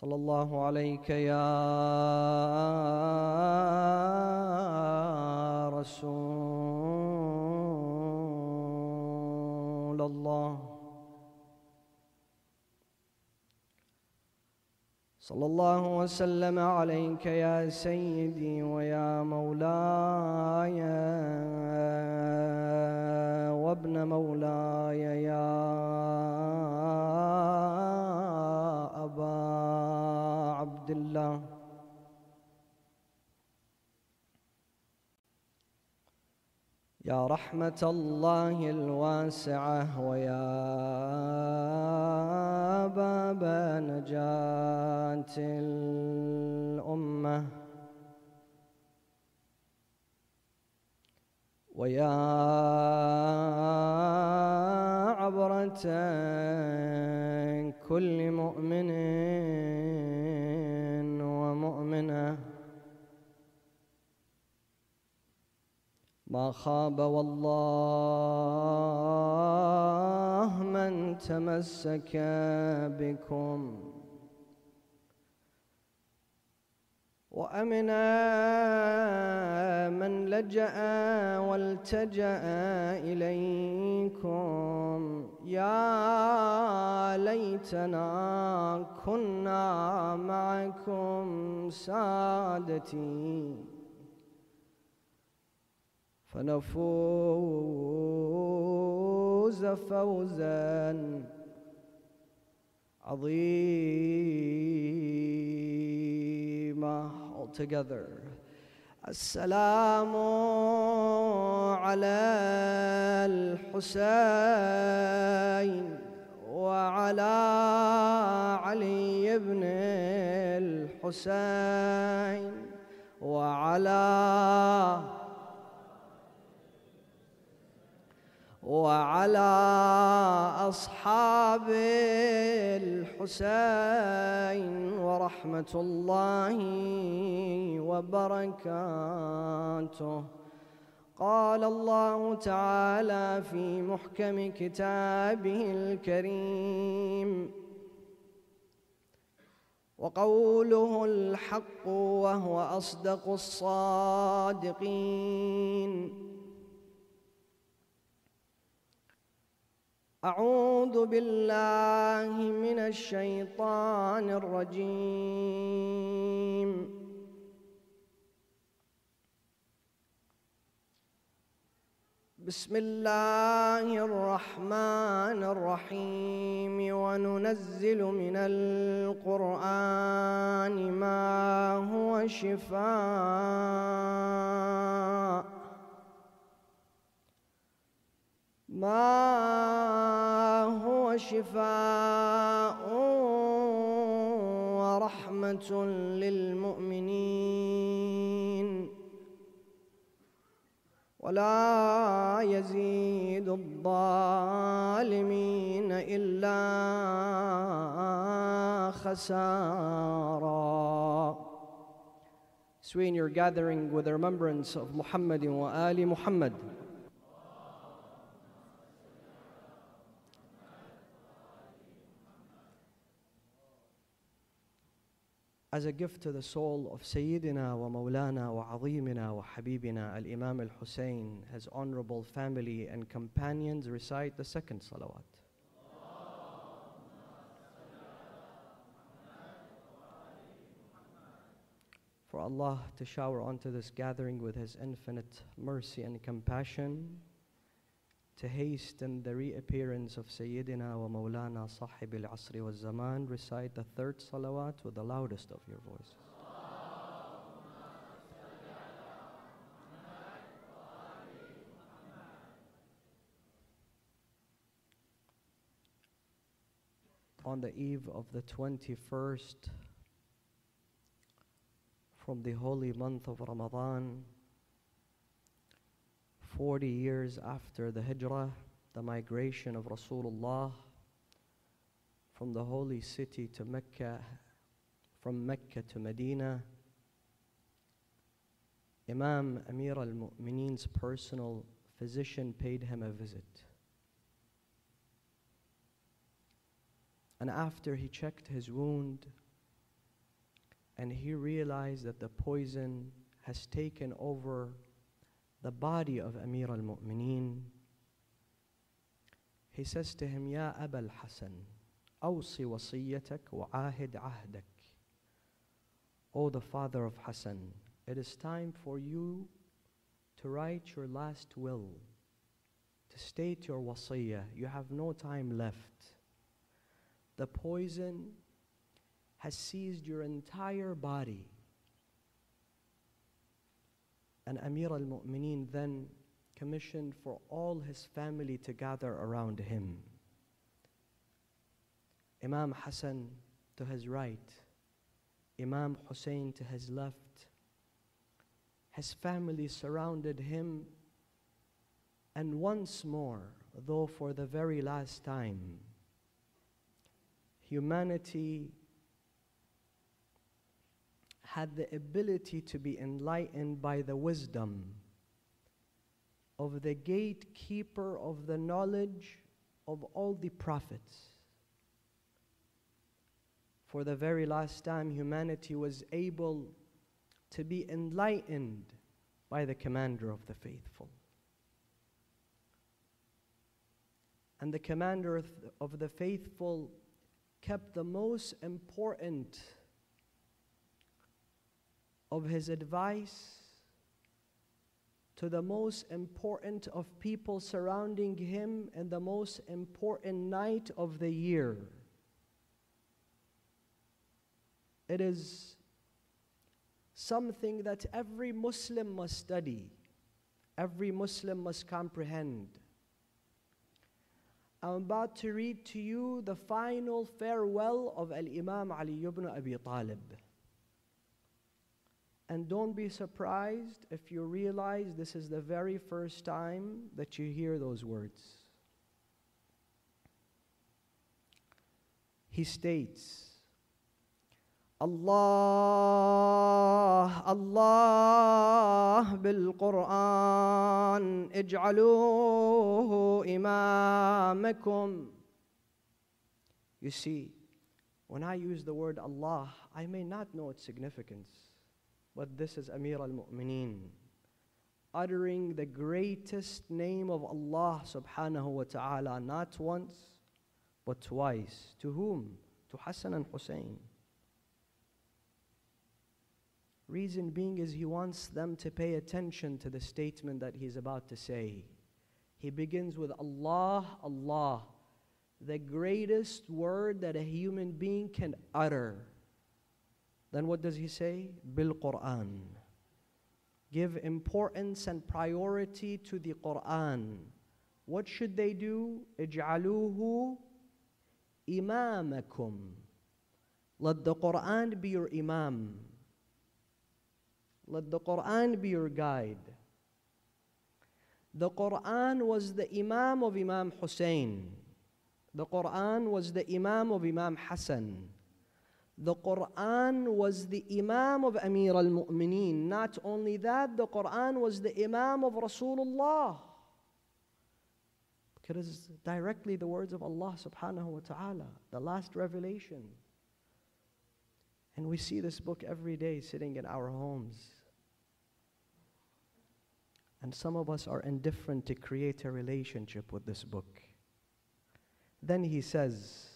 صلى الله عليك يا رسول الله. صلى الله وسلم عليك يا سيدي ويا مولاي وابن مولاي يا يا رحمة الله الواسعة ويا باب نجاة الأمة. ويا عبرة كل مؤمن ما خاب والله من تمسك بكم. وأمنا من لجأ والتجأ إليكم. يا ليتنا كنا معكم سادتي. فنفوز فوزا عظيما all together السلام على الحسين وعلى علي بن الحسين وعلى وعلى أصحاب الحسين ورحمة الله وبركاته. قال الله تعالى في محكم كتابه الكريم وقوله الحق وهو أصدق الصادقين. أعوذ بالله من الشيطان الرجيم. بسم الله الرحمن الرحيم. وننزل من القرآن ما هو شفاء. ما هو شفاء ورحمة للمؤمنين ولا يزيد الظالمين إلا خسارا in your gathering with the remembrance of Muhammad wa Ali Muhammad as a gift to the soul of Sayyidina wa Mawlana wa Azimina wa Habibina Al Imam Al Hussein, his honorable family and companions recite the second salawat. For Allah to shower onto this gathering with His infinite mercy and compassion, to hasten the reappearance of Sayyidina wa Mawlana Sahib al Asri wa Zaman, recite the third salawat with the loudest of your voices. On the eve of the 21st from the holy month of Ramadan, 40 years after the hijrah, the migration of Rasulullah from the holy city to Mecca, from Mecca to Medina, Imam Amir al Mu'mineen's personal physician paid him a visit. And after he checked his wound, and he realized that the poison has taken over the body of Amir al Mu'mineen, he says to him, Ya Abul al Hasan, awsi wasiyatak wa ahid ahdak. O the father of Hassan, it is time for you to write your last will, to state your wasiyah. You have no time left. The poison has seized your entire body. And Amir al Mu'mineen then commissioned for all his family to gather around him. Imam Hassan to his right, Imam Hussein to his left. His family surrounded him, and once more, though for the very last time, humanity had the ability to be enlightened by the wisdom of the gatekeeper of the knowledge of all the prophets. For the very last time, humanity was able to be enlightened by the commander of the faithful. And the commander of the faithful kept the most important of his advice to the most important of people surrounding him in the most important night of the year. It is something that every Muslim must study, every Muslim must comprehend. I'm about to read to you the final farewell of Al Imam Ali ibn Abi Talib. And don't be surprised if you realize this is the very first time that you hear those words. He states, الله الله بالقرآن اجعلوه إمامكم You see, when I use the word Allah, I may not know its significance. But this is Amir al Mu'mineen, uttering the greatest name of Allah subhanahu wa ta'ala, not once, but twice. To whom? To Hassan and Hussein. Reason being is he wants them to pay attention to the statement that he's about to say. He begins with Allah, Allah, the greatest word that a human being can utter. Then what does he say? Bil Quran. Give importance and priority to the Quran. What should they do? Ij'aluhu imamakum. Let the Quran be your imam. Let the Quran be your guide. The Quran was the imam of Imam Hussein. The Quran was the imam of Imam Hassan. The Quran was the Imam of Amir al Mu'mineen. Not only that, the Quran was the Imam of Rasulullah. Because it's directly the words of Allah subhanahu wa ta'ala, the last revelation. And we see this book every day sitting in our homes. And some of us are indifferent to create a relationship with this book. Then he says,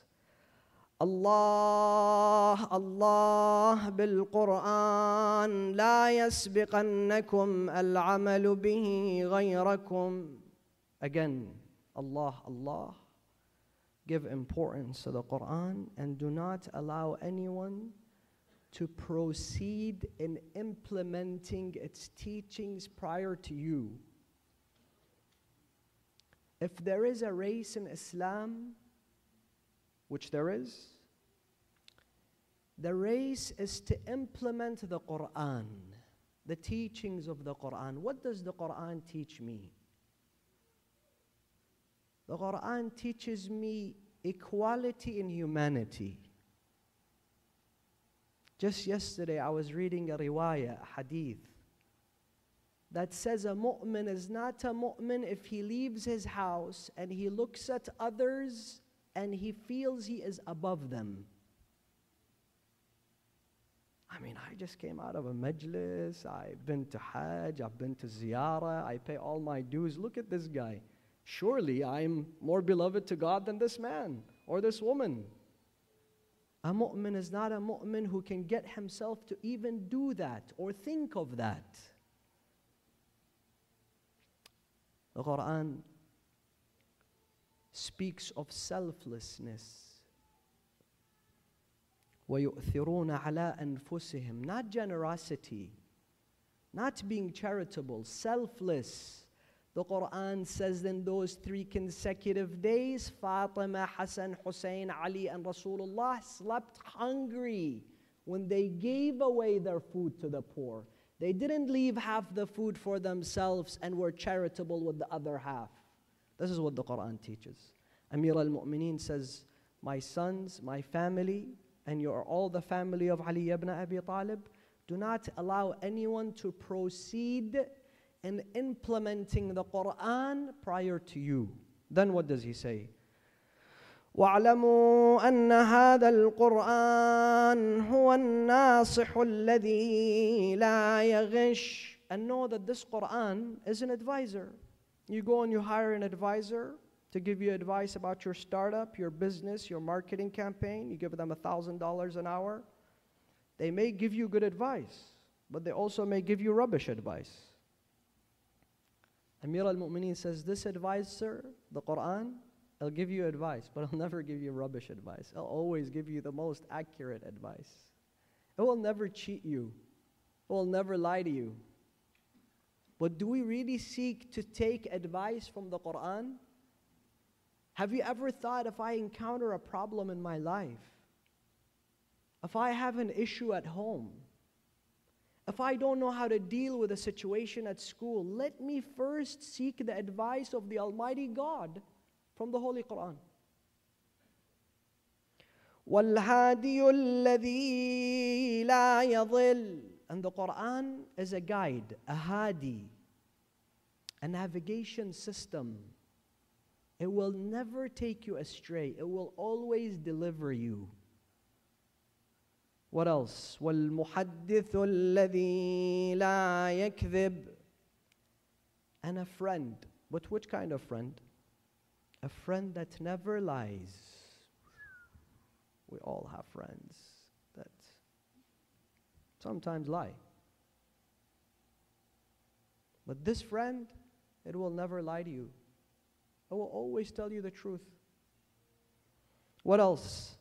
الله الله بالقرآن لا يسبقنكم العمل به غيركم Again, Allah, Allah, give importance to the Quran and do not allow anyone to proceed in implementing its teachings prior to you. If there is a race in Islam, which there is, the race is to implement the Quran, the teachings of the Quran. What does the Quran teach me? The Quran teaches me equality in humanity. Just yesterday, I was reading a riwayah, a hadith, that says a mu'min is not a mu'min if he leaves his house and he looks at others and he feels he is above them. I mean, I just came out of a majlis, I've been to Hajj, I've been to ziyarah, I pay all my dues. Look at this guy. Surely I'm more beloved to God than this man or this woman. A mu'min is not a mu'min who can get himself to even do that or think of that. The Quran speaks of selflessness. وَيُؤْثِرُونَ عَلَىٰ أَنفُسِهِمْ Not generosity, not being charitable, selfless. The Quran says in those three consecutive days, Fatima, Hassan, Hussein, Ali, and Rasulullah slept hungry when they gave away their food to the poor. They didn't leave half the food for themselves and were charitable with the other half. This is what the Quran teaches. Amir al Mu'mineen says, My sons, my family, and you are all the family of Ali ibn Abi Talib, do not allow anyone to proceed in implementing the Quran prior to you. Then what does he say? واعلموا ان هذا القران هو الناصح الذي لا يغش and know that this Quran is an advisor. You go and you hire an advisor to give you advice about your startup, your business, your marketing campaign. You give them $1,000 an hour. They may give you good advice, but they also may give you rubbish advice. Amir al Mu'mineen says, This advisor, the Quran, I'll give you advice, but I'll never give you rubbish advice. I'll always give you the most accurate advice. It will never cheat you, it will never lie to you. But do we really seek to take advice from the Quran? Have you ever thought if I encounter a problem in my life, if I have an issue at home, if I don't know how to deal with a situation at school, let me first seek the advice of the Almighty God from the Holy Quran. والهادي الذي لا يضل and the Quran is a guide, a hadi, a navigation system it will never take you astray. It will always deliver you. What else? وَالْمُحَدِّثُ الَّذِي لَا يَكْذِبُ And a friend. But which kind of friend? A friend that never lies. We all have friends that sometimes lie. But this friend, it will never lie to you. I will always tell you the truth. What else?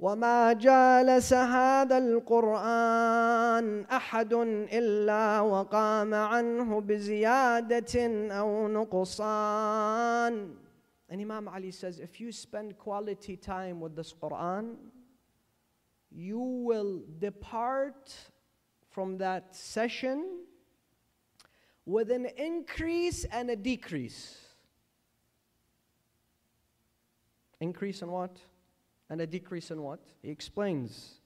وما جالس هذا القرآن أحد إلا وقام عنه بزيادة أو نقصان And Imam Ali says, if you spend quality time with this Quran, you will depart from that session with an increase and a decrease. Increase in what? And a decrease in what? He explains.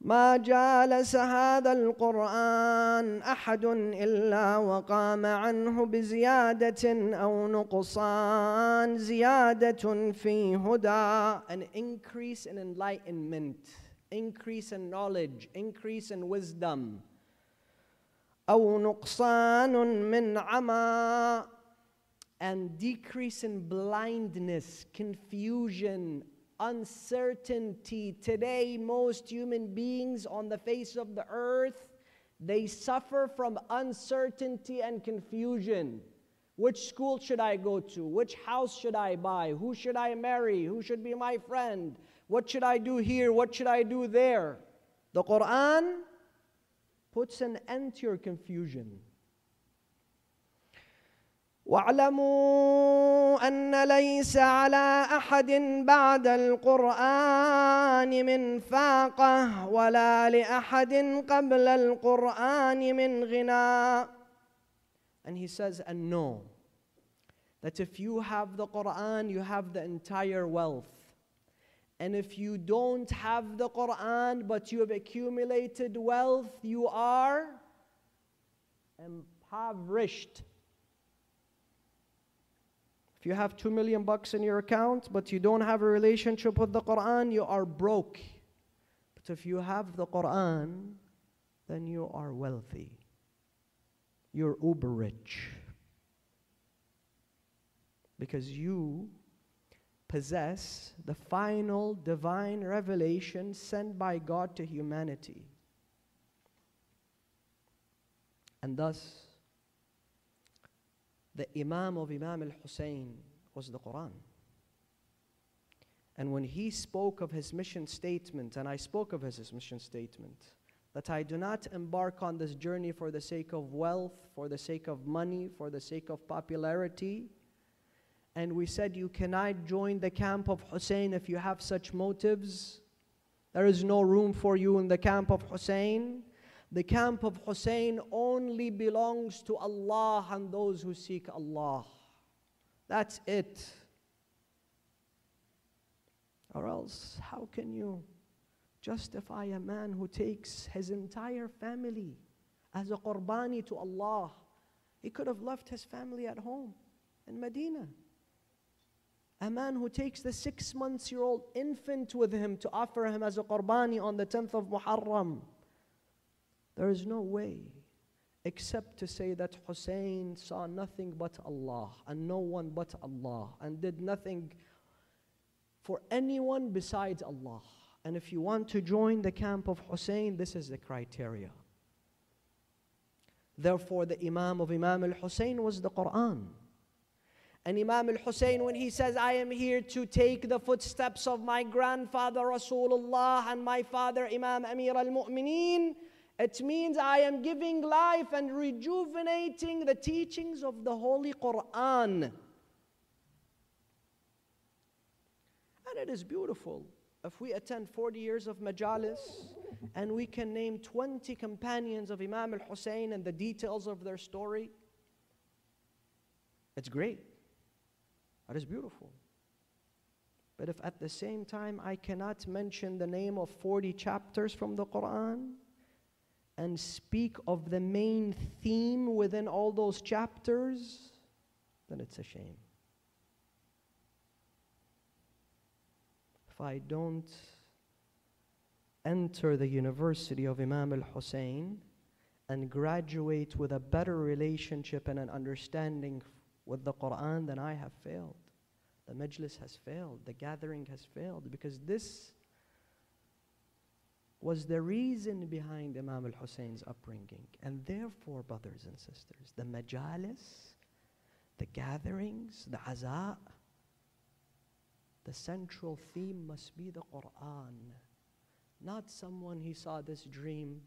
ما جالس هذا القرآن أحد إلا وقام عنه بزيادة أو نقصان زيادة في هدى an increase in enlightenment increase in knowledge increase in wisdom أو نقصان من عمى and decrease in blindness, confusion, uncertainty. Today, most human beings on the face of the earth, they suffer from uncertainty and confusion. Which school should I go to? Which house should I buy? Who should I marry? Who should be my friend? What should I do here? What should I do there? The Quran puts an end to your confusion. واعلموا ان ليس على احد بعد القران من فاقه ولا لاحد قبل القران من غنى and he says and know that if you have the quran you have the entire wealth and if you don't have the quran but you have accumulated wealth you are impoverished if you have 2 million bucks in your account, but you don't have a relationship with the Quran, you are broke. But if you have the Quran, then you are wealthy. You're uber rich. Because you possess the final divine revelation sent by God to humanity. And thus, the Imam of Imam al Hussein was the Quran. And when he spoke of his mission statement, and I spoke of his mission statement, that I do not embark on this journey for the sake of wealth, for the sake of money, for the sake of popularity. And we said, You cannot join the camp of Hussein if you have such motives. There is no room for you in the camp of Hussein. The camp of Hussein only belongs to Allah and those who seek Allah. That's it. Or else, how can you justify a man who takes his entire family as a qurbani to Allah? He could have left his family at home in Medina. A man who takes the six months year old infant with him to offer him as a qurbani on the 10th of Muharram. There is no way except to say that Hussein saw nothing but Allah and no one but Allah and did nothing for anyone besides Allah. And if you want to join the camp of Hussein, this is the criteria. Therefore, the Imam of Imam al Hussein was the Quran. And Imam al Hussein, when he says, I am here to take the footsteps of my grandfather Rasulullah and my father Imam Amir al Mu'mineen, it means I am giving life and rejuvenating the teachings of the Holy Quran. And it is beautiful if we attend 40 years of majalis and we can name 20 companions of Imam al Hussein and the details of their story. It's great. That is beautiful. But if at the same time I cannot mention the name of 40 chapters from the Quran, and speak of the main theme within all those chapters, then it's a shame. If I don't enter the University of Imam al Hussein and graduate with a better relationship and an understanding with the Quran, then I have failed. The majlis has failed. The gathering has failed because this was the reason behind Imam al Hussein's upbringing. And therefore, brothers and sisters, the majalis, the gatherings, the aza, the central theme must be the Quran. Not someone he saw this dream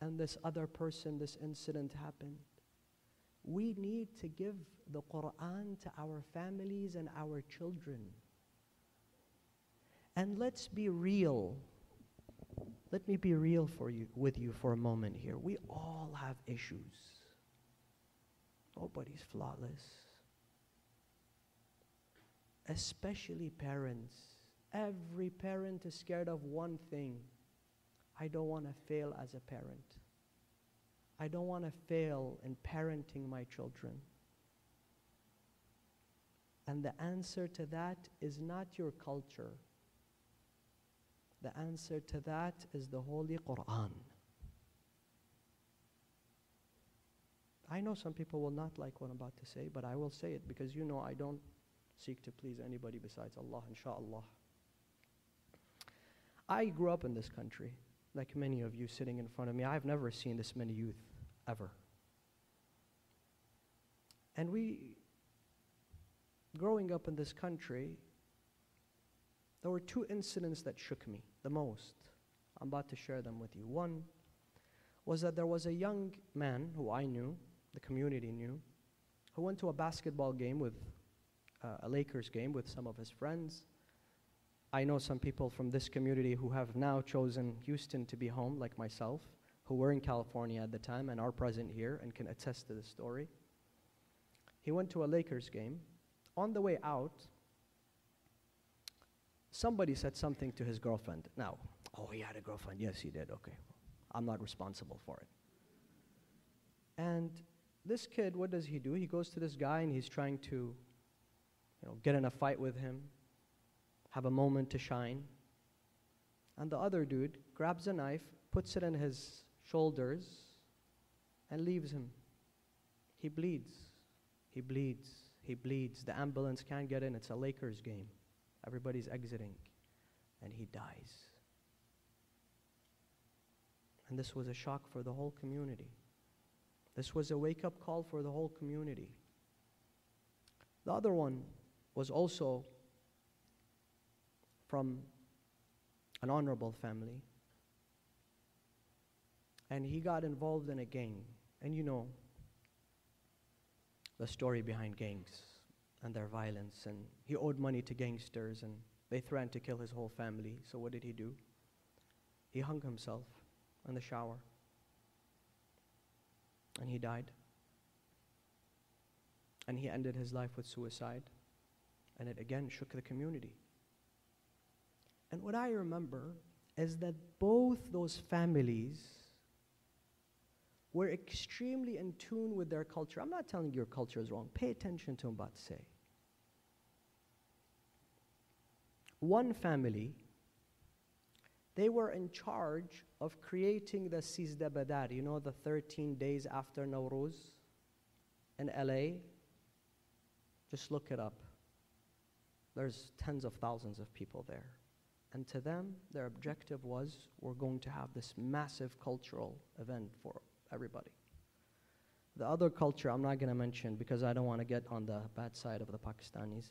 and this other person, this incident happened. We need to give the Quran to our families and our children. And let's be real. Let me be real for you with you for a moment here. We all have issues. Oh, Nobody's flawless. Especially parents. Every parent is scared of one thing. I don't want to fail as a parent. I don't want to fail in parenting my children. And the answer to that is not your culture. The answer to that is the Holy Quran. I know some people will not like what I'm about to say, but I will say it because you know I don't seek to please anybody besides Allah, inshallah. I grew up in this country, like many of you sitting in front of me. I've never seen this many youth, ever. And we, growing up in this country, there were two incidents that shook me the most. I'm about to share them with you. One was that there was a young man who I knew, the community knew, who went to a basketball game with uh, a Lakers game with some of his friends. I know some people from this community who have now chosen Houston to be home, like myself, who were in California at the time and are present here and can attest to the story. He went to a Lakers game. On the way out, somebody said something to his girlfriend. Now, oh, he had a girlfriend. Yes, he did. Okay. I'm not responsible for it. And this kid, what does he do? He goes to this guy and he's trying to, you know, get in a fight with him, have a moment to shine. And the other dude grabs a knife, puts it in his shoulders, and leaves him. He bleeds. He bleeds. He bleeds. The ambulance can't get in. It's a Lakers game. Everybody's exiting. And he dies. And this was a shock for the whole community. This was a wake up call for the whole community. The other one was also from an honorable family. And he got involved in a gang. And you know the story behind gangs and their violence. And he owed money to gangsters, and they threatened to kill his whole family. So, what did he do? He hung himself in the shower. And he died. And he ended his life with suicide. And it again shook the community. And what I remember is that both those families were extremely in tune with their culture. I'm not telling you your culture is wrong. Pay attention to what I'm about to say. One family, they were in charge of creating the Sizda Badar, you know, the 13 days after Nowruz in LA. Just look it up. There's tens of thousands of people there. And to them, their objective was we're going to have this massive cultural event for everybody. The other culture I'm not going to mention because I don't want to get on the bad side of the Pakistanis.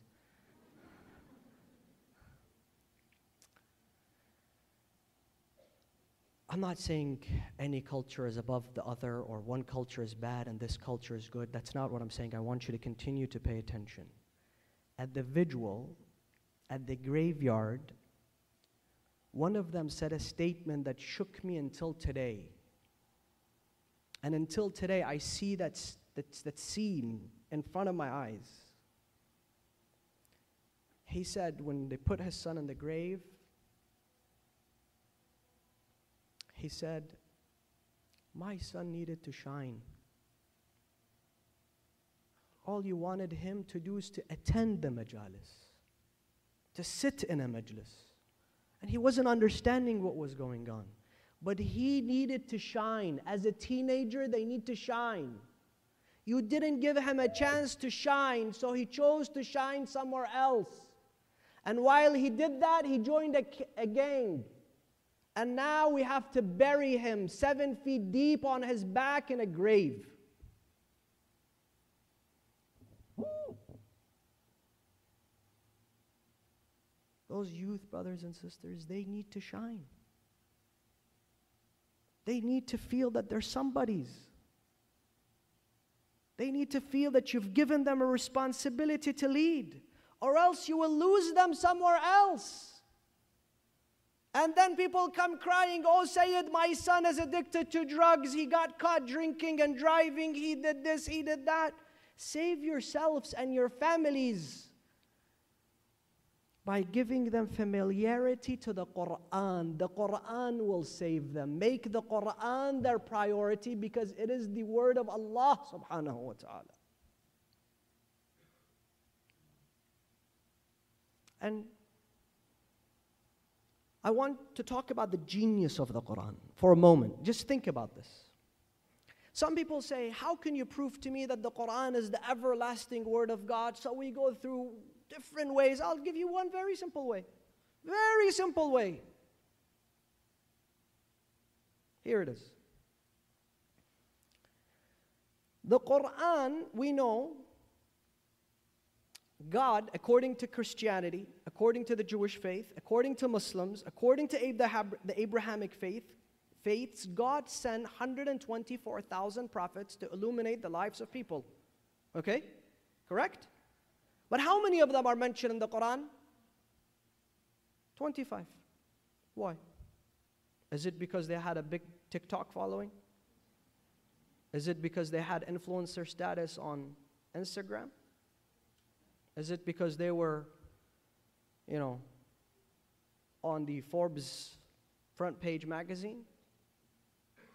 I'm not saying any culture is above the other or one culture is bad and this culture is good. That's not what I'm saying. I want you to continue to pay attention. At the vigil, at the graveyard, one of them said a statement that shook me until today. And until today, I see that, that, that scene in front of my eyes. He said, when they put his son in the grave, he said, My son needed to shine. All you wanted him to do is to attend the majalis, to sit in a majlis. And he wasn't understanding what was going on. But he needed to shine. As a teenager, they need to shine. You didn't give him a chance to shine, so he chose to shine somewhere else. And while he did that, he joined a, a gang. And now we have to bury him seven feet deep on his back in a grave. Those youth brothers and sisters, they need to shine. They need to feel that they're somebody's. They need to feel that you've given them a responsibility to lead, or else you will lose them somewhere else. And then people come crying, Oh, Sayyid, my son is addicted to drugs. He got caught drinking and driving. He did this, he did that. Save yourselves and your families by giving them familiarity to the Quran. The Quran will save them. Make the Quran their priority because it is the word of Allah subhanahu wa ta'ala. And I want to talk about the genius of the Quran for a moment. Just think about this. Some people say, How can you prove to me that the Quran is the everlasting word of God? So we go through different ways. I'll give you one very simple way. Very simple way. Here it is. The Quran, we know, God, according to Christianity, according to the Jewish faith, according to Muslims, according to the Abrahamic faith, faiths, God sent 124,000 prophets to illuminate the lives of people. Okay? Correct? But how many of them are mentioned in the Quran? 25. Why? Is it because they had a big TikTok following? Is it because they had influencer status on Instagram? Is it because they were, you know, on the Forbes front page magazine?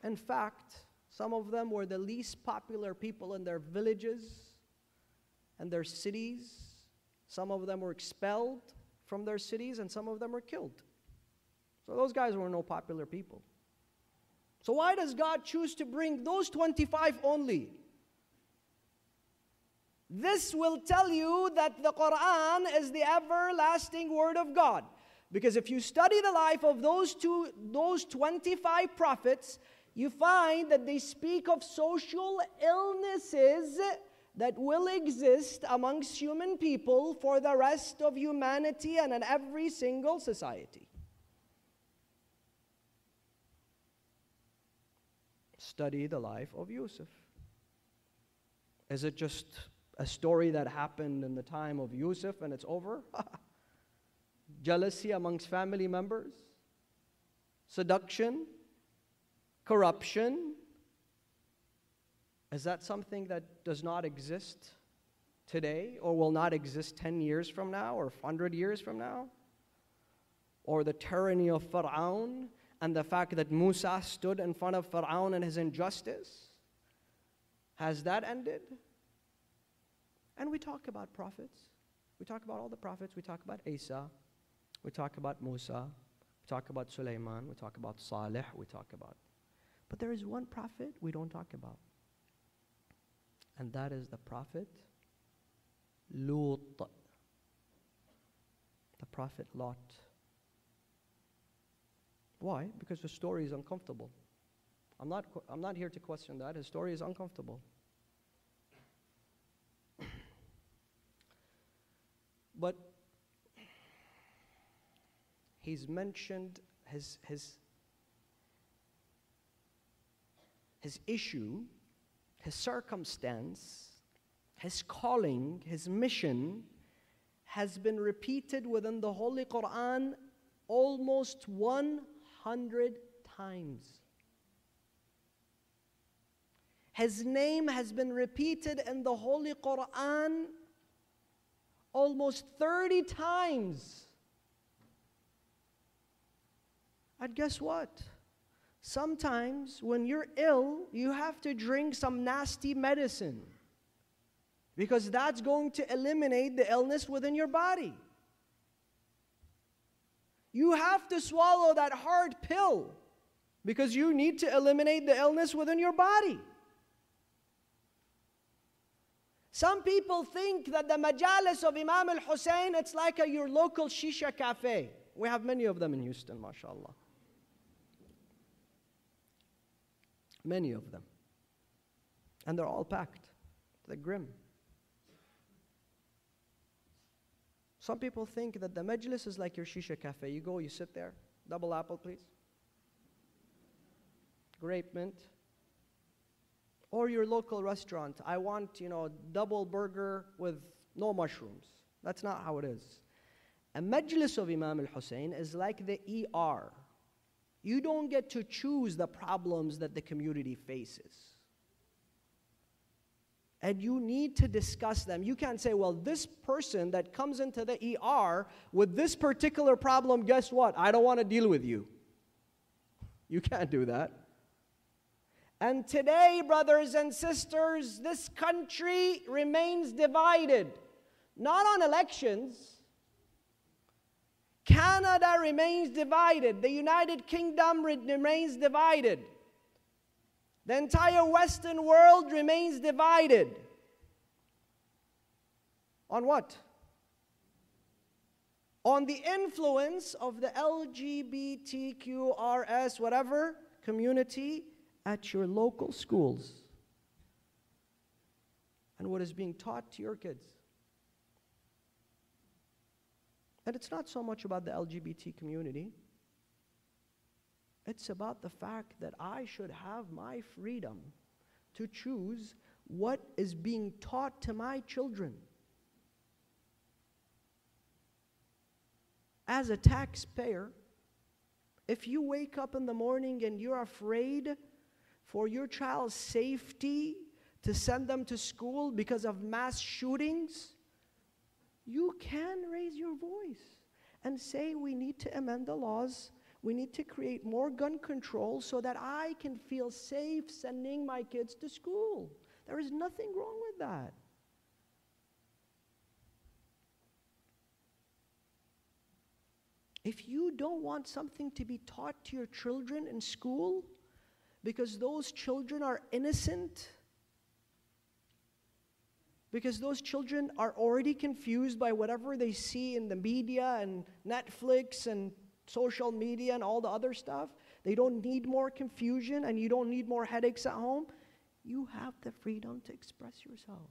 In fact, some of them were the least popular people in their villages and their cities. Some of them were expelled from their cities, and some of them were killed. So those guys were no popular people. So why does God choose to bring those 25 only? This will tell you that the Quran is the everlasting word of God. Because if you study the life of those two those 25 prophets, you find that they speak of social illnesses that will exist amongst human people for the rest of humanity and in every single society. Study the life of Yusuf. Is it just a story that happened in the time of Yusuf and it's over? Jealousy amongst family members? Seduction? Corruption? Is that something that does not exist today or will not exist 10 years from now or 100 years from now? Or the tyranny of Pharaoh and the fact that Musa stood in front of Pharaoh and his injustice? Has that ended? And we talk about prophets. We talk about all the prophets. We talk about Isa. We talk about Musa. We talk about Sulaiman. We talk about Saleh. We talk about. But there is one prophet we don't talk about. And that is the prophet Lut. The prophet Lot. Why? Because the story is uncomfortable. I'm not, I'm not here to question that. His story is uncomfortable. But he's mentioned his, his, his issue, his circumstance, his calling, his mission has been repeated within the Holy Quran almost 100 times. His name has been repeated in the Holy Quran almost 30 times. And guess what? Sometimes when you're ill, you have to drink some nasty medicine because that's going to eliminate the illness within your body. You have to swallow that hard pill because you need to eliminate the illness within your body. Some people think that the majalis of Imam al Hussein, it's like a, your local shisha cafe. We have many of them in Houston, mashallah. Many of them. And they're all packed. They're grim. Some people think that the majlis is like your shisha cafe. You go, you sit there. Double apple, please. Grape mint. Or your local restaurant. I want, you know, double burger with no mushrooms. That's not how it is. A majlis of Imam al Hussein is like the ER. You don't get to choose the problems that the community faces. And you need to discuss them. You can't say, well, this person that comes into the ER with this particular problem, guess what? I don't want to deal with you. You can't do that. And today, brothers and sisters, this country remains divided, not on elections Canada remains divided. The United Kingdom remains divided. The entire Western world remains divided. On what? On the influence of the LGBTQRS, whatever community at your local schools and what is being taught to your kids. And it's not so much about the LGBT community. It's about the fact that I should have my freedom to choose what is being taught to my children. As a taxpayer, if you wake up in the morning and you're afraid for your child's safety to send them to school because of mass shootings, you can raise your voice and say we need to amend the laws. We need to create more gun control so that I can feel safe sending my kids to school. There is nothing wrong with that. If you don't want something to be taught to your children in school because those children are innocent, because those children are already confused by whatever they see in the media and Netflix and social media and all the other stuff, they don't need more confusion and you don't need more headaches at home. You have the freedom to express yourself.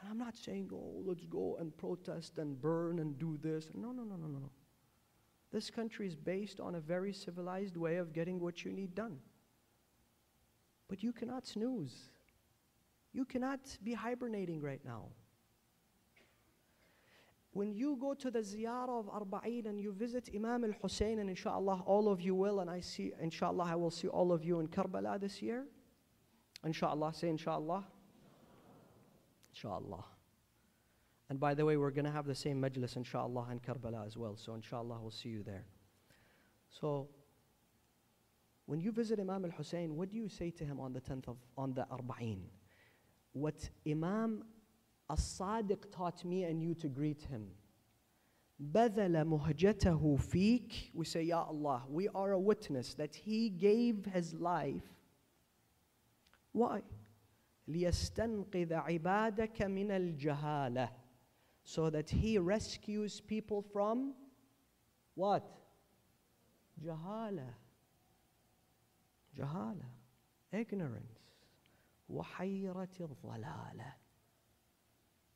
And I'm not saying, oh, let's go and protest and burn and do this. No, no, no, no, no, no. This country is based on a very civilized way of getting what you need done. But you cannot snooze. You cannot be hibernating right now. When you go to the ziyarah of Arba'een and you visit Imam al Hussein, and inshallah all of you will, and I see, inshallah, I will see all of you in Karbala this year. Inshallah, say inshallah. Inshallah. And by the way, we're going to have the same majlis, inshallah, in Karbala as well. So, inshallah, we'll see you there. So, when you visit Imam al Hussein, what do you say to him on the 10th of, on the Arba'een? What Imam as Sadiq taught me and you to greet him. بذل مهجته فيك we say Ya Allah we are a witness that he gave his life why ليستنقذ عبادك من الجهالة so that he rescues people from what جهالة جهالة ignorance وحيرة الضلالة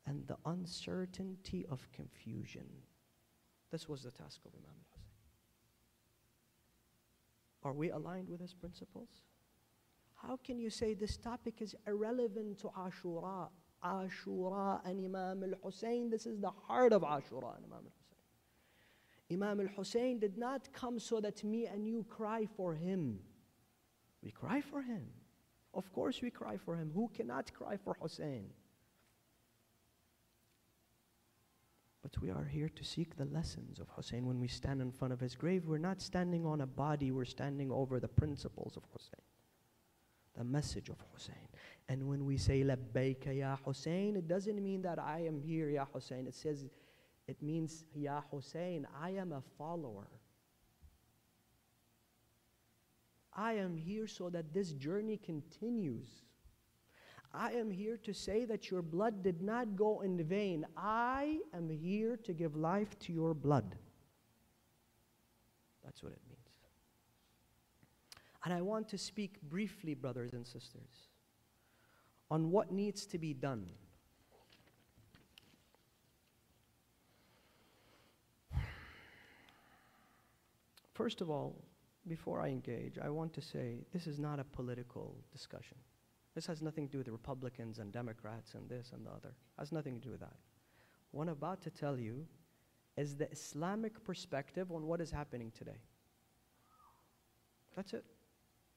and the uncertainty of confusion. This was the task of Imam al Hussein. Are we aligned with his principles? How can you say this topic is irrelevant to Ashura? Ashura and Imam al Hussein, this is the heart of Ashura and Imam al Hussein. Imam al Hussein did not come so that me and you cry for him. We cry for him. Of course, we cry for him. Who cannot cry for Hussein? But we are here to seek the lessons of Hussein. When we stand in front of his grave, we're not standing on a body, we're standing over the principles of Hussein, the message of Hussein. And when we say, Labbaika Ya Hussein, it doesn't mean that I am here, Ya Hussein. It says, it means, Ya Hussein, I am a follower. I am here so that this journey continues. I am here to say that your blood did not go in vain. I am here to give life to your blood. That's what it. And I want to speak briefly, brothers and sisters, on what needs to be done. First of all, before I engage, I want to say this is not a political discussion. This has nothing to do with the Republicans and Democrats and this and the other. It has nothing to do with that. What I'm about to tell you is the Islamic perspective on what is happening today. That's it.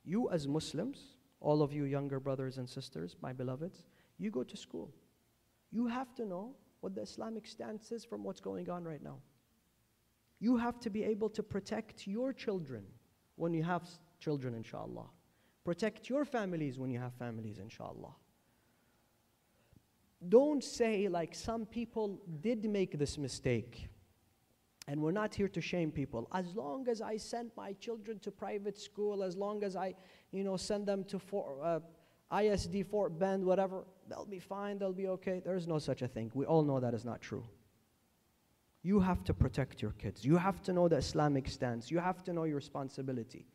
You, as Muslims, all of you younger brothers and sisters, my beloveds, you go to school. You have to know what the Islamic stance is from what's going on right now. You have to be able to protect your children when you have children, inshallah. Protect your families when you have families, inshallah. Don't say, like some people did make this mistake, and we're not here to shame people. As long as I send my children to private school, as long as I, you know, send them to for, uh, ISD Fort Bend, whatever, they'll be fine, they'll be okay. There is no such a thing. We all know that is not true. You have to protect your kids. You have to know the Islamic stance. You have to know your responsibility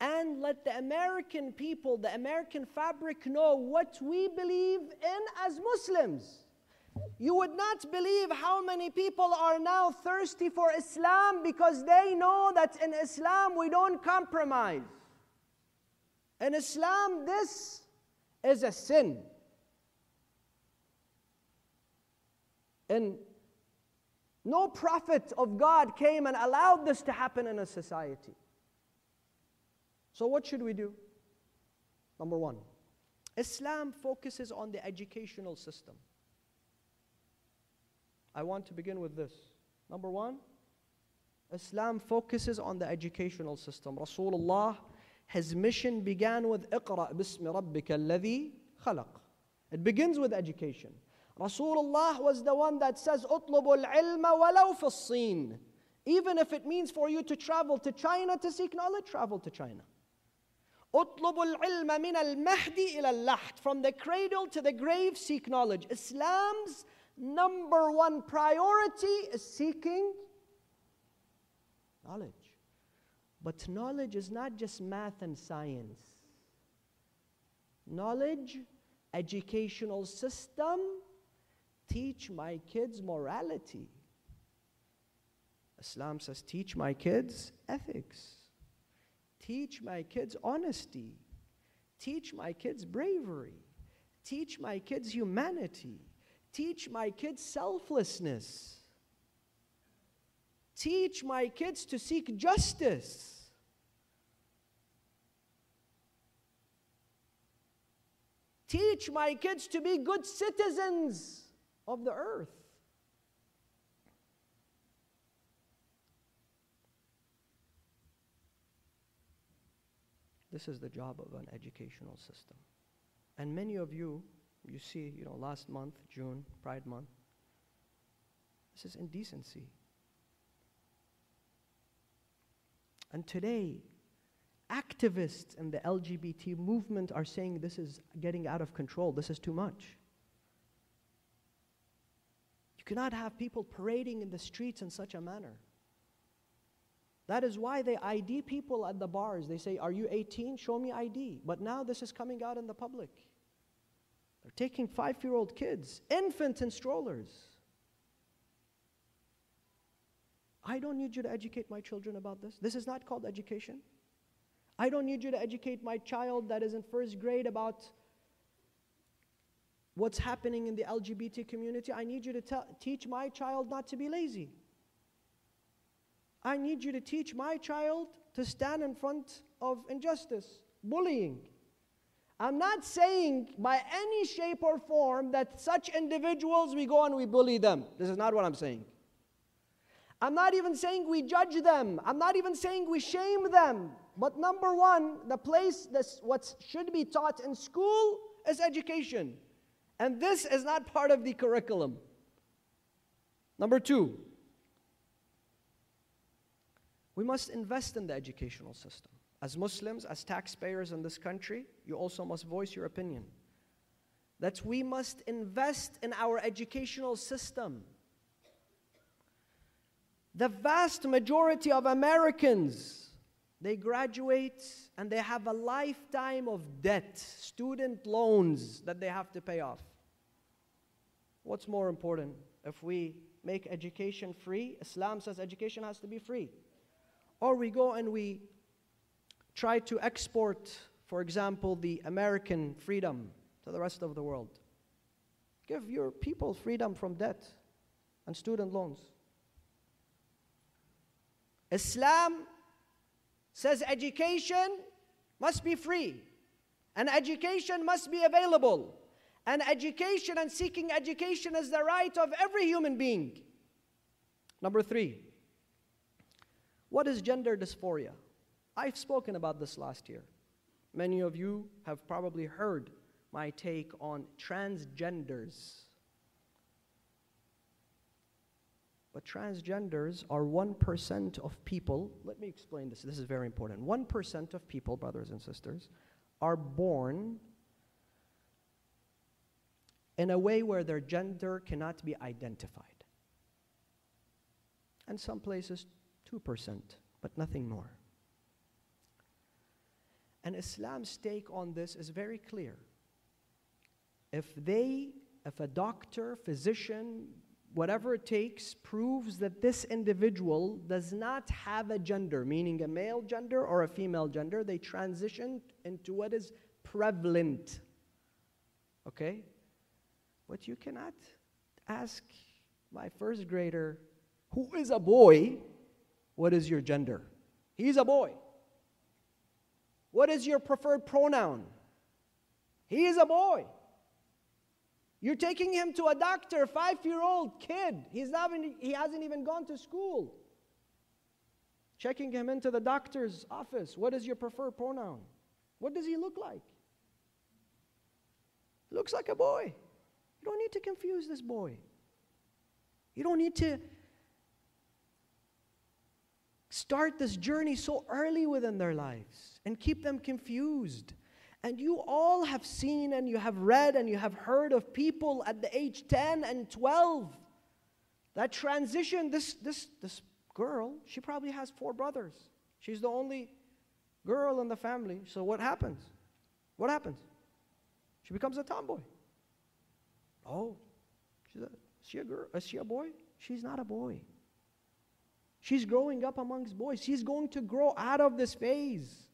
and let the American people, the American fabric know what we believe in as Muslims. You would not believe how many people are now thirsty for Islam because they know that in Islam we don't compromise. In Islam, this is a sin. And no prophet of God came and allowed this to happen in a society. So, what should we do? Number one, Islam focuses on the educational system. I want to begin with this. Number one, Islam focuses on the educational system. Rasulullah, his mission began with إقرأ بسم ربك الذي خلق. It begins with education. Rasulullah was the one that says, أطلب العلم ولو في fassin. Even if it means for you to travel to China to seek knowledge, travel to China. Utlubul العلم من al إلى اللحد, From the cradle to the grave, seek knowledge. Islam's number one priority is seeking knowledge. But knowledge is not just math and science. Knowledge, educational system, teach my kids morality. Islam says, teach my kids ethics. Teach my kids honesty. Teach my kids bravery. Teach my kids humanity. Teach my kids selflessness. Teach my kids to seek justice. Teach my kids to be good citizens of the earth. This is the job of an educational system. And many of you, you see, you know, last month, June, Pride Month, this is indecency. And today, activists in the LGBT movement are saying this is getting out of control, this is too much. You cannot have people parading in the streets in such a manner. That is why they ID people at the bars. They say, Are you 18? Show me ID. But now this is coming out in the public. They're taking five year old kids, infants in strollers. I don't need you to educate my children about this. This is not called education. I don't need you to educate my child that is in first grade about what's happening in the LGBT community. I need you to tell, teach my child not to be lazy. I need you to teach my child to stand in front of injustice, bullying. I'm not saying by any shape or form that such individuals we go and we bully them. This is not what I'm saying. I'm not even saying we judge them. I'm not even saying we shame them. But number one, the place that's what should be taught in school is education. And this is not part of the curriculum. Number two, we must invest in the educational system. As Muslims, as taxpayers in this country, you also must voice your opinion. That we must invest in our educational system. The vast majority of Americans, they graduate and they have a lifetime of debt, student loans that they have to pay off. What's more important? If we make education free, Islam says education has to be free. Or we go and we try to export, for example, the American freedom to the rest of the world. Give your people freedom from debt and student loans. Islam says education must be free and education must be available. And education and seeking education is the right of every human being. Number three, what is gender dysphoria? I've spoken about this last year. Many of you have probably heard my take on transgenders. But transgenders are 1% of people. Let me explain this. This is very important. 1% of people, brothers and sisters, are born in a way where their gender cannot be identified. And some places, 2%, but nothing more. And Islam's take on this is very clear. If they, if a doctor, physician, whatever it takes, proves that this individual does not have a gender, meaning a male gender or a female gender, they transition into what is prevalent. Okay? But you cannot ask my first grader, who is a boy, what is your gender? He's a boy. What is your preferred pronoun? He is a boy. You're taking him to a doctor, five year old kid. He's not even, he hasn't even gone to school. Checking him into the doctor's office. What is your preferred pronoun? What does he look like? Looks like a boy. You don't need to confuse this boy. You don't need to start this journey so early within their lives and keep them confused. And you all have seen and you have read and you have heard of people at the age 10 and 12 that transition. This, this, this girl, she probably has four brothers. She's the only girl in the family. So what happens? What happens? She becomes a tomboy. Oh, she's a, is she a girl? Is she a boy? She's not a boy. She's growing up amongst boys. She's going to grow out of this phase.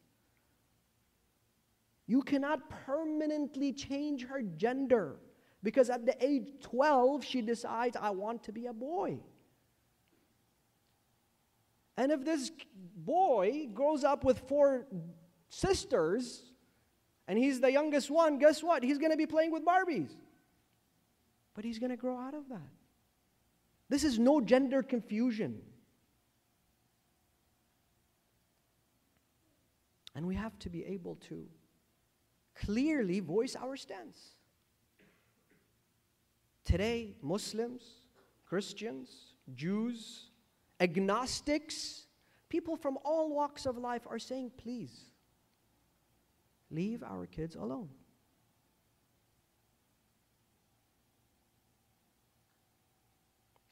You cannot permanently change her gender because at the age 12, she decides, I want to be a boy. And if this boy grows up with four sisters and he's the youngest one, guess what? He's going to be playing with Barbies. But he's going to grow out of that. This is no gender confusion. And we have to be able to clearly voice our stance. Today, Muslims, Christians, Jews, agnostics, people from all walks of life are saying, please, leave our kids alone.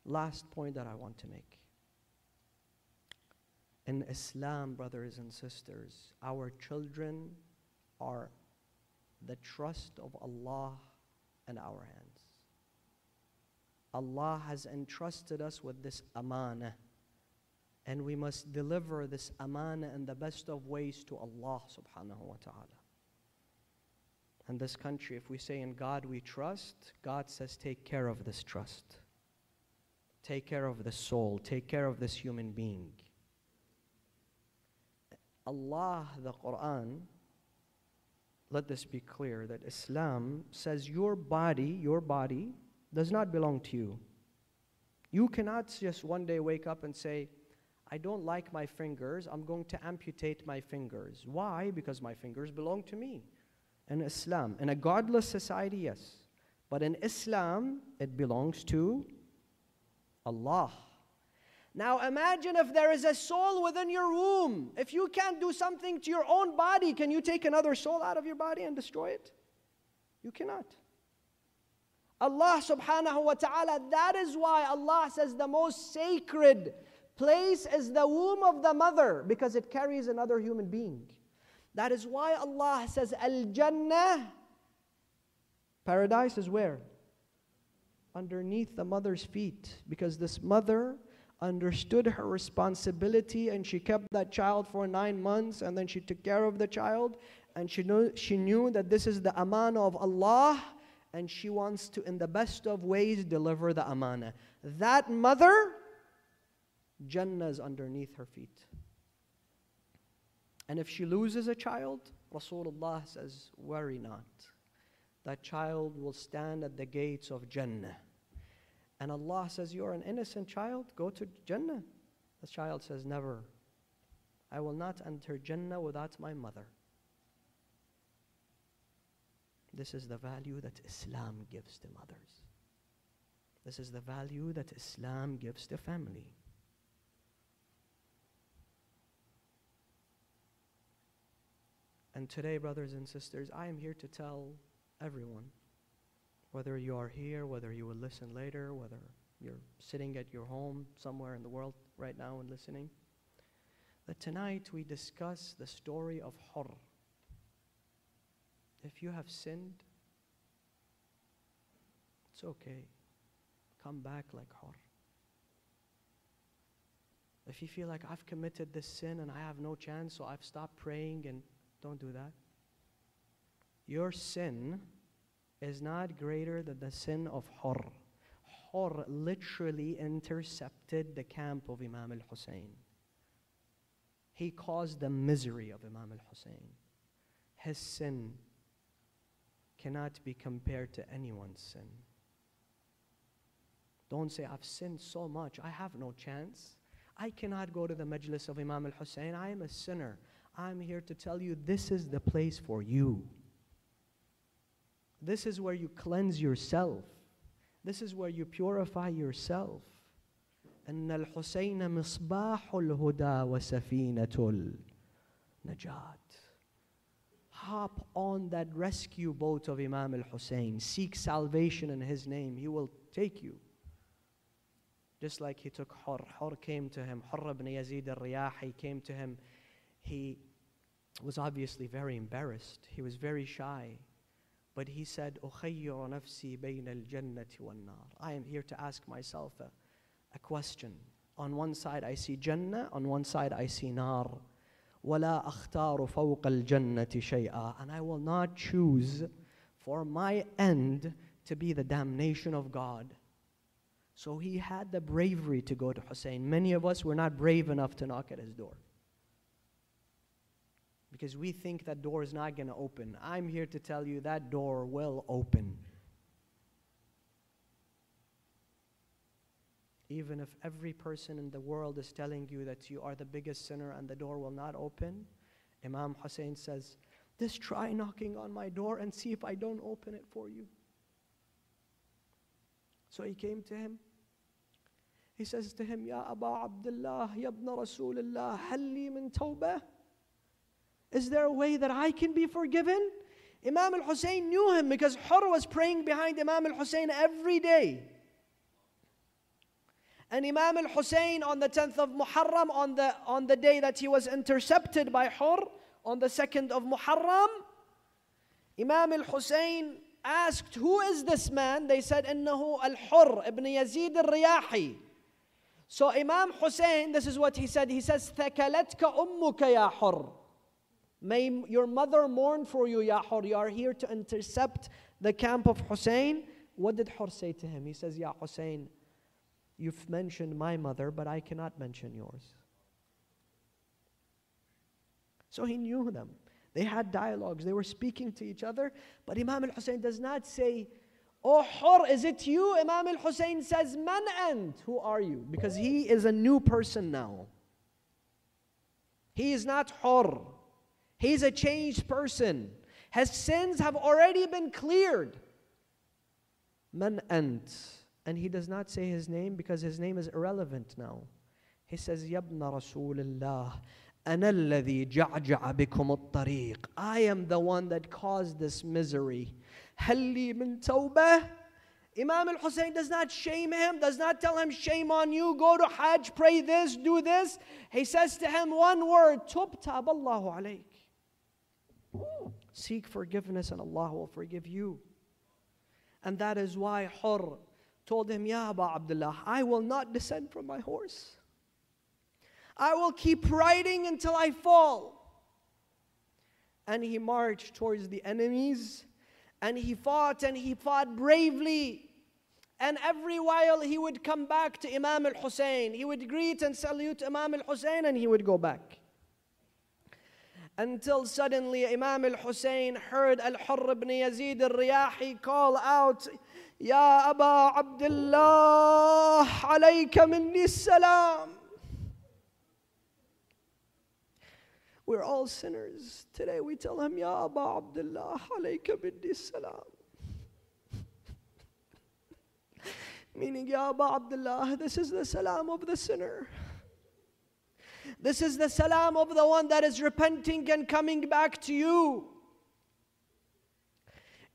Last point that I want to make. In Islam, brothers and sisters, our children are the trust of Allah in our hands. Allah has entrusted us with this amana, and we must deliver this amana in the best of ways to Allah subhanahu wa ta'ala. In this country, if we say in God we trust, God says, take care of this trust. Take care of the soul. Take care of this human being. Allah, the Quran, let this be clear that Islam says your body, your body, does not belong to you. You cannot just one day wake up and say, I don't like my fingers, I'm going to amputate my fingers. Why? Because my fingers belong to me. In Islam, in a godless society, yes. But in Islam, it belongs to Allah. Now imagine if there is a soul within your womb. If you can't do something to your own body, can you take another soul out of your body and destroy it? You cannot. Allah subhanahu wa ta'ala, that is why Allah says the most sacred place is the womb of the mother because it carries another human being. That is why Allah says Al Jannah, paradise is where? Underneath the mother's feet because this mother understood her responsibility and she kept that child for nine months and then she took care of the child and she knew, she knew that this is the amana of Allah and she wants to, in the best of ways, deliver the amana. That mother, Jannah is underneath her feet. And if she loses a child, Rasulullah says, worry not. That child will stand at the gates of Jannah. And Allah says, You're an innocent child, go to Jannah. The child says, Never. I will not enter Jannah without my mother. This is the value that Islam gives to mothers. This is the value that Islam gives to family. And today, brothers and sisters, I am here to tell everyone whether you are here, whether you will listen later, whether you're sitting at your home somewhere in the world right now and listening, that tonight we discuss the story of Hur. If you have sinned, it's okay. Come back like Hur. If you feel like I've committed this sin and I have no chance, so I've stopped praying and don't do that. Your sin is not greater than the sin of Hur. Hur literally intercepted the camp of Imam al Hussein. He caused the misery of Imam al Hussein. His sin cannot be compared to anyone's sin. Don't say, I've sinned so much, I have no chance. I cannot go to the majlis of Imam al Hussein. I am a sinner. I'm here to tell you this is the place for you. This is where you cleanse yourself. This is where you purify yourself. أن الحسين مصباح الهدى وسفينة النجاة. Hop on that rescue boat of Imam al Hussein. Seek salvation in his name. He will take you. Just like he took Hur. Hur came to him. Hur ibn Yazid al Riyahi came to him. He was obviously very embarrassed. He was very shy. But he said, أخير نفسي بين الجنة والنار. I am here to ask myself a, a question. On one side I see Jannah, on one side I see Nar. ولا أختار فوق الجنة شيئا. And I will not choose for my end to be the damnation of God. So he had the bravery to go to Hussein. Many of us were not brave enough to knock at his door because we think that door is not going to open. I'm here to tell you that door will open. Even if every person in the world is telling you that you are the biggest sinner and the door will not open, Imam Hussein says, Just try knocking on my door and see if I don't open it for you. So he came to him. He says to him, Ya Aba Abdullah, Ya ibn Rasulullah, halli min tawbah. Is there a way that I can be forgiven? Imam al Hussein knew him because Hur was praying behind Imam al Hussein every day. And Imam al Hussein on the 10th of Muharram, on the, on the day that he was intercepted by Hur, on the 2nd of Muharram, Imam al Hussein asked, Who is this man? They said, Innahu al Hur ibn Yazid al Riyahi. So Imam Hussein, this is what he said. He says, ثَكَلَتْكَ أُمُّكَ يَا حُرْ May your mother mourn for you, Ya Hur. You are here to intercept the camp of Hussein. What did Hur say to him? He says, Ya Hussein, you've mentioned my mother, but I cannot mention yours. So he knew them. They had dialogues. They were speaking to each other. But Imam al Hussein does not say, Oh Hur, is it you? Imam al Hussein says, Man and who are you? Because he is a new person now. He is not Hur. He's a changed person. His sins have already been cleared. Man ant. And he does not say his name because his name is irrelevant now. He says, Yabna Rasulullah. أنا الذي جعجع بكم الطريق. I am the one that caused this misery. هل لي من توبة? Imam al Hussein does not shame him, does not tell him, shame on you, go to Hajj, pray this, do this. He says to him one word, تب تاب الله عليك. Seek forgiveness and Allah will forgive you. And that is why Hur told him, Ya Aba Abdullah, I will not descend from my horse. I will keep riding until I fall. And he marched towards the enemies and he fought and he fought bravely. And every while he would come back to Imam al Hussein. He would greet and salute Imam al Hussein and he would go back until suddenly Imam al Hussein heard Al Hurr ibn Yazid al Riyahi call out, Ya Aba Abdullah, alayka minni salam. We're all sinners. Today we tell him, Ya Aba Abdullah, alayka minni salam. Meaning, Ya Aba Abdullah, this is the salam of the sinner. This is the salam of the one that is repenting and coming back to you.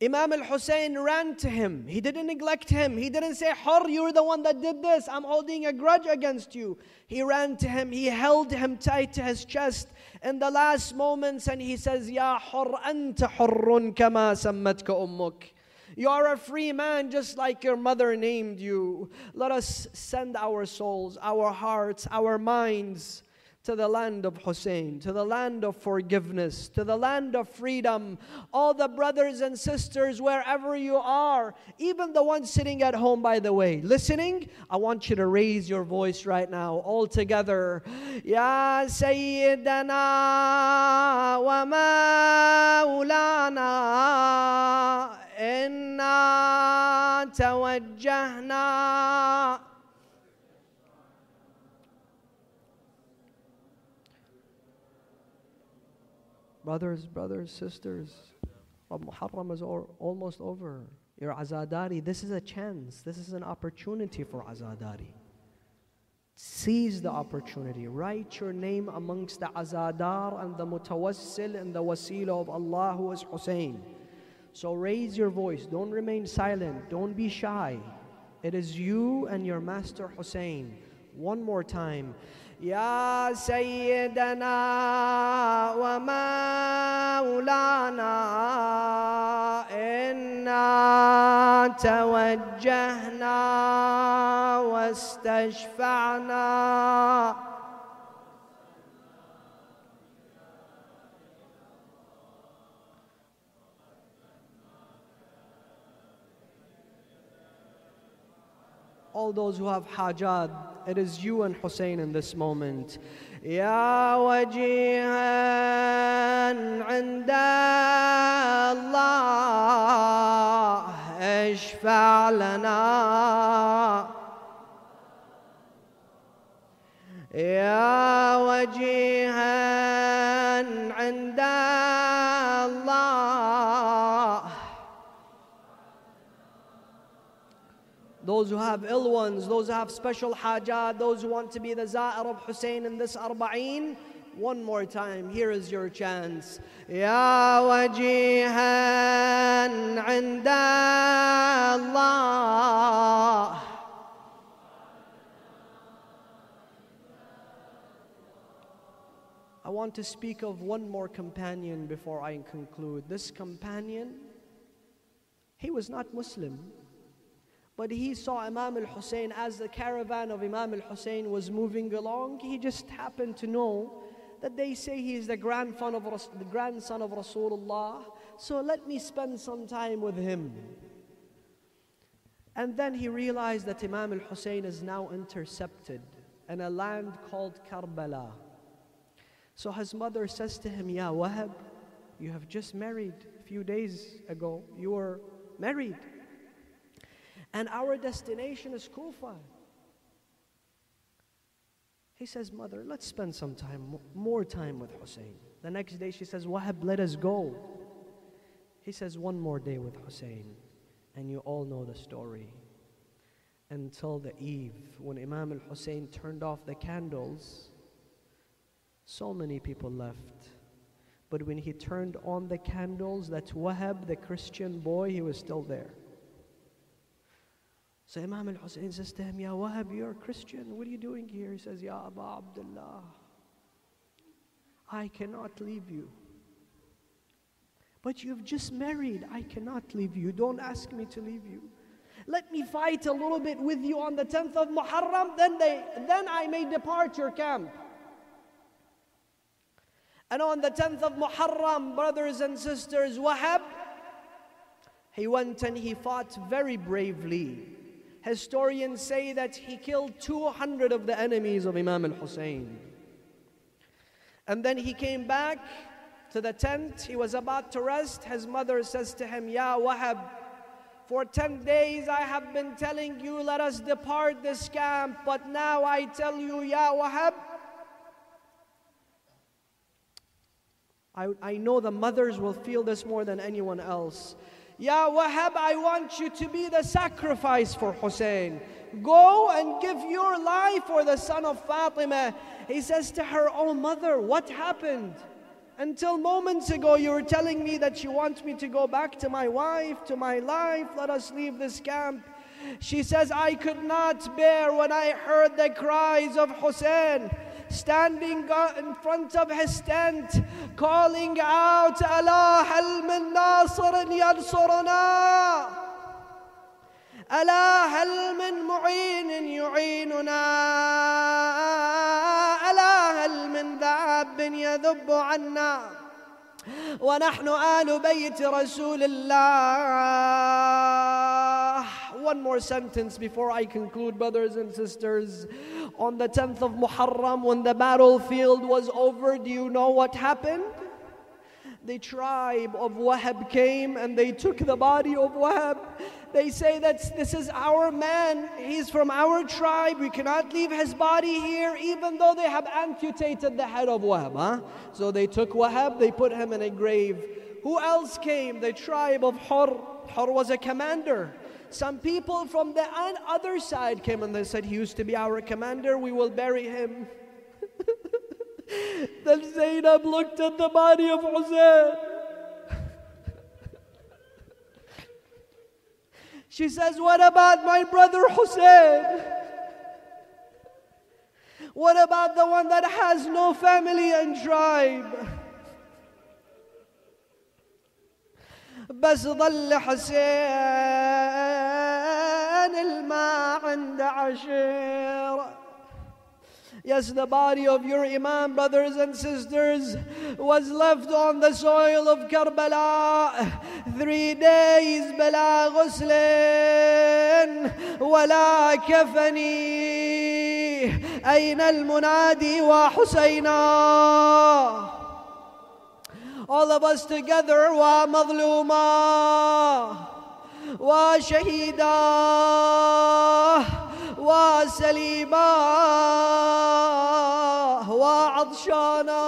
Imam al Hussein ran to him. He didn't neglect him. He didn't say, Hur, you're the one that did this. I'm holding a grudge against you. He ran to him. He held him tight to his chest in the last moments and he says, Ya Hur, anta hurrun kama sammatka ummuk. You are a free man just like your mother named you. Let us send our souls, our hearts, our minds to the land of Hussein, to the land of forgiveness, to the land of freedom. All the brothers and sisters, wherever you are, even the ones sitting at home, by the way, listening, I want you to raise your voice right now, all together. Ya Sayyidana wa maulana inna tawajjahna Brothers, brothers, sisters, um, Muharram is almost over. Your Azadari, this is a chance, this is an opportunity for Azadari. Seize the opportunity. Write your name amongst the Azadar and the Mutawassil and the Wasila of Allah who is Hussein. So raise your voice. Don't remain silent. Don't be shy. It is you and your master Hussein. One more time. يا سيدنا ومولانا إنا توجهنا واستشفعنا. all those who have hajat, it is you and Hussein in this moment. يا وجيها عند الله اشفع لنا يا وجيها عند those who have ill ones, those who have special hajat, those who want to be the za'ir of Hussein in this arba'een, one more time, here is your chance. Ya wajihan inda Allah. I want to speak of one more companion before I conclude. This companion, he was not Muslim. But he saw Imam al Hussein as the caravan of Imam al Hussein was moving along. He just happened to know that they say he is the grandson of, the grandson of Rasulullah. So let me spend some time with him. And then he realized that Imam al Hussein is now intercepted in a land called Karbala. So his mother says to him, Ya Wahab, you have just married a few days ago. You were married. And our destination is Kufa. He says, Mother, let's spend some time, more time with Hussein. The next day she says, Wahab, let us go. He says, One more day with Hussein. And you all know the story. Until the eve, when Imam al Hussein turned off the candles, so many people left. But when he turned on the candles, that Wahab, the Christian boy, he was still there. So Imam al-Hussein says to him, Ya Wahab, you're a Christian. What are you doing here? He says, Ya Abu Abdullah, I cannot leave you. But you've just married. I cannot leave you. Don't ask me to leave you. Let me fight a little bit with you on the 10th of Muharram, then, they, then I may depart your camp. And on the 10th of Muharram, brothers and sisters, Wahab, he went and he fought very bravely. Historians say that he killed 200 of the enemies of Imam al Hussein. And then he came back to the tent. He was about to rest. His mother says to him, Ya Wahab, for 10 days I have been telling you, let us depart this camp. But now I tell you, Ya Wahab, I, I know the mothers will feel this more than anyone else. Ya Wahab, I want you to be the sacrifice for Hussein. Go and give your life for the son of Fatima. He says to her, Oh mother, what happened? Until moments ago, you were telling me that you want me to go back to my wife, to my life. Let us leave this camp. She says, I could not bear when I heard the cries of Hussein standing in front of his tent, calling out, Allah hal min nasirin yansuruna. ألا هل من معين يعيننا ألا هل من ذاب يذب عنا ونحن آل بيت رسول الله One more sentence before I conclude, brothers and sisters. On the 10th of Muharram, when the battlefield was over, do you know what happened? The tribe of Wahab came and they took the body of Wahab. They say that this is our man, he's from our tribe, we cannot leave his body here, even though they have amputated the head of Wahab. Huh? So they took Wahab, they put him in a grave Who else came? The tribe of Hur. Hur was a commander. Some people from the other side came and they said, He used to be our commander, we will bury him. then Zainab looked at the body of Hussein. she says, What about my brother Hussein? What about the one that has no family and tribe? بس ظل حسين الماء عند عشيره Yes, the body of your Imam, brothers and sisters, was left on the soil of Karbala. Three days بلا غسل ولا كفني أين المنادي وحسينا all of us together ومظلومة وشهيدة وسليمة وعطشانة